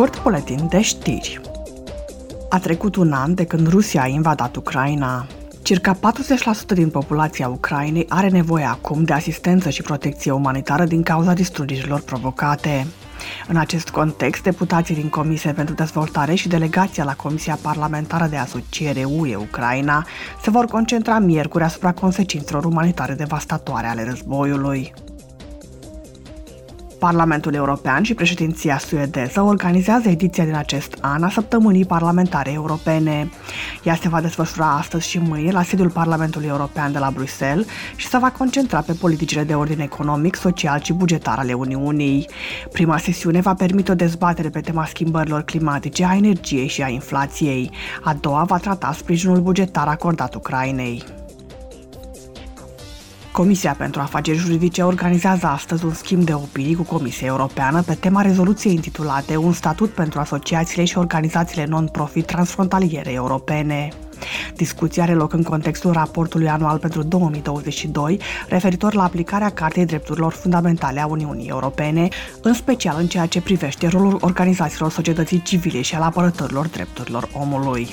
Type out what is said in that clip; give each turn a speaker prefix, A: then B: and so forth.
A: scurt buletin de știri. A trecut un an de când Rusia a invadat Ucraina. Circa 40% din populația Ucrainei are nevoie acum de asistență și protecție umanitară din cauza distrugerilor provocate. În acest context, deputații din Comisia pentru Dezvoltare și delegația la Comisia Parlamentară de Asociere UE-Ucraina se vor concentra miercuri asupra consecințelor umanitare devastatoare ale războiului. Parlamentul European și președinția suedeză organizează ediția din acest an a Săptămânii Parlamentare Europene. Ea se va desfășura astăzi și mâine la sediul Parlamentului European de la Bruxelles și se va concentra pe politicile de ordine economic, social și bugetar ale Uniunii. Prima sesiune va permite o dezbatere pe tema schimbărilor climatice, a energiei și a inflației. A doua va trata sprijinul bugetar acordat Ucrainei. Comisia pentru Afaceri Juridice organizează astăzi un schimb de opinii cu Comisia Europeană pe tema rezoluției intitulate Un statut pentru asociațiile și organizațiile non-profit transfrontaliere europene. Discuția are loc în contextul raportului anual pentru 2022, referitor la aplicarea Cartei Drepturilor Fundamentale a Uniunii Europene, în special în ceea ce privește rolul organizațiilor societății civile și al apărătorilor drepturilor omului.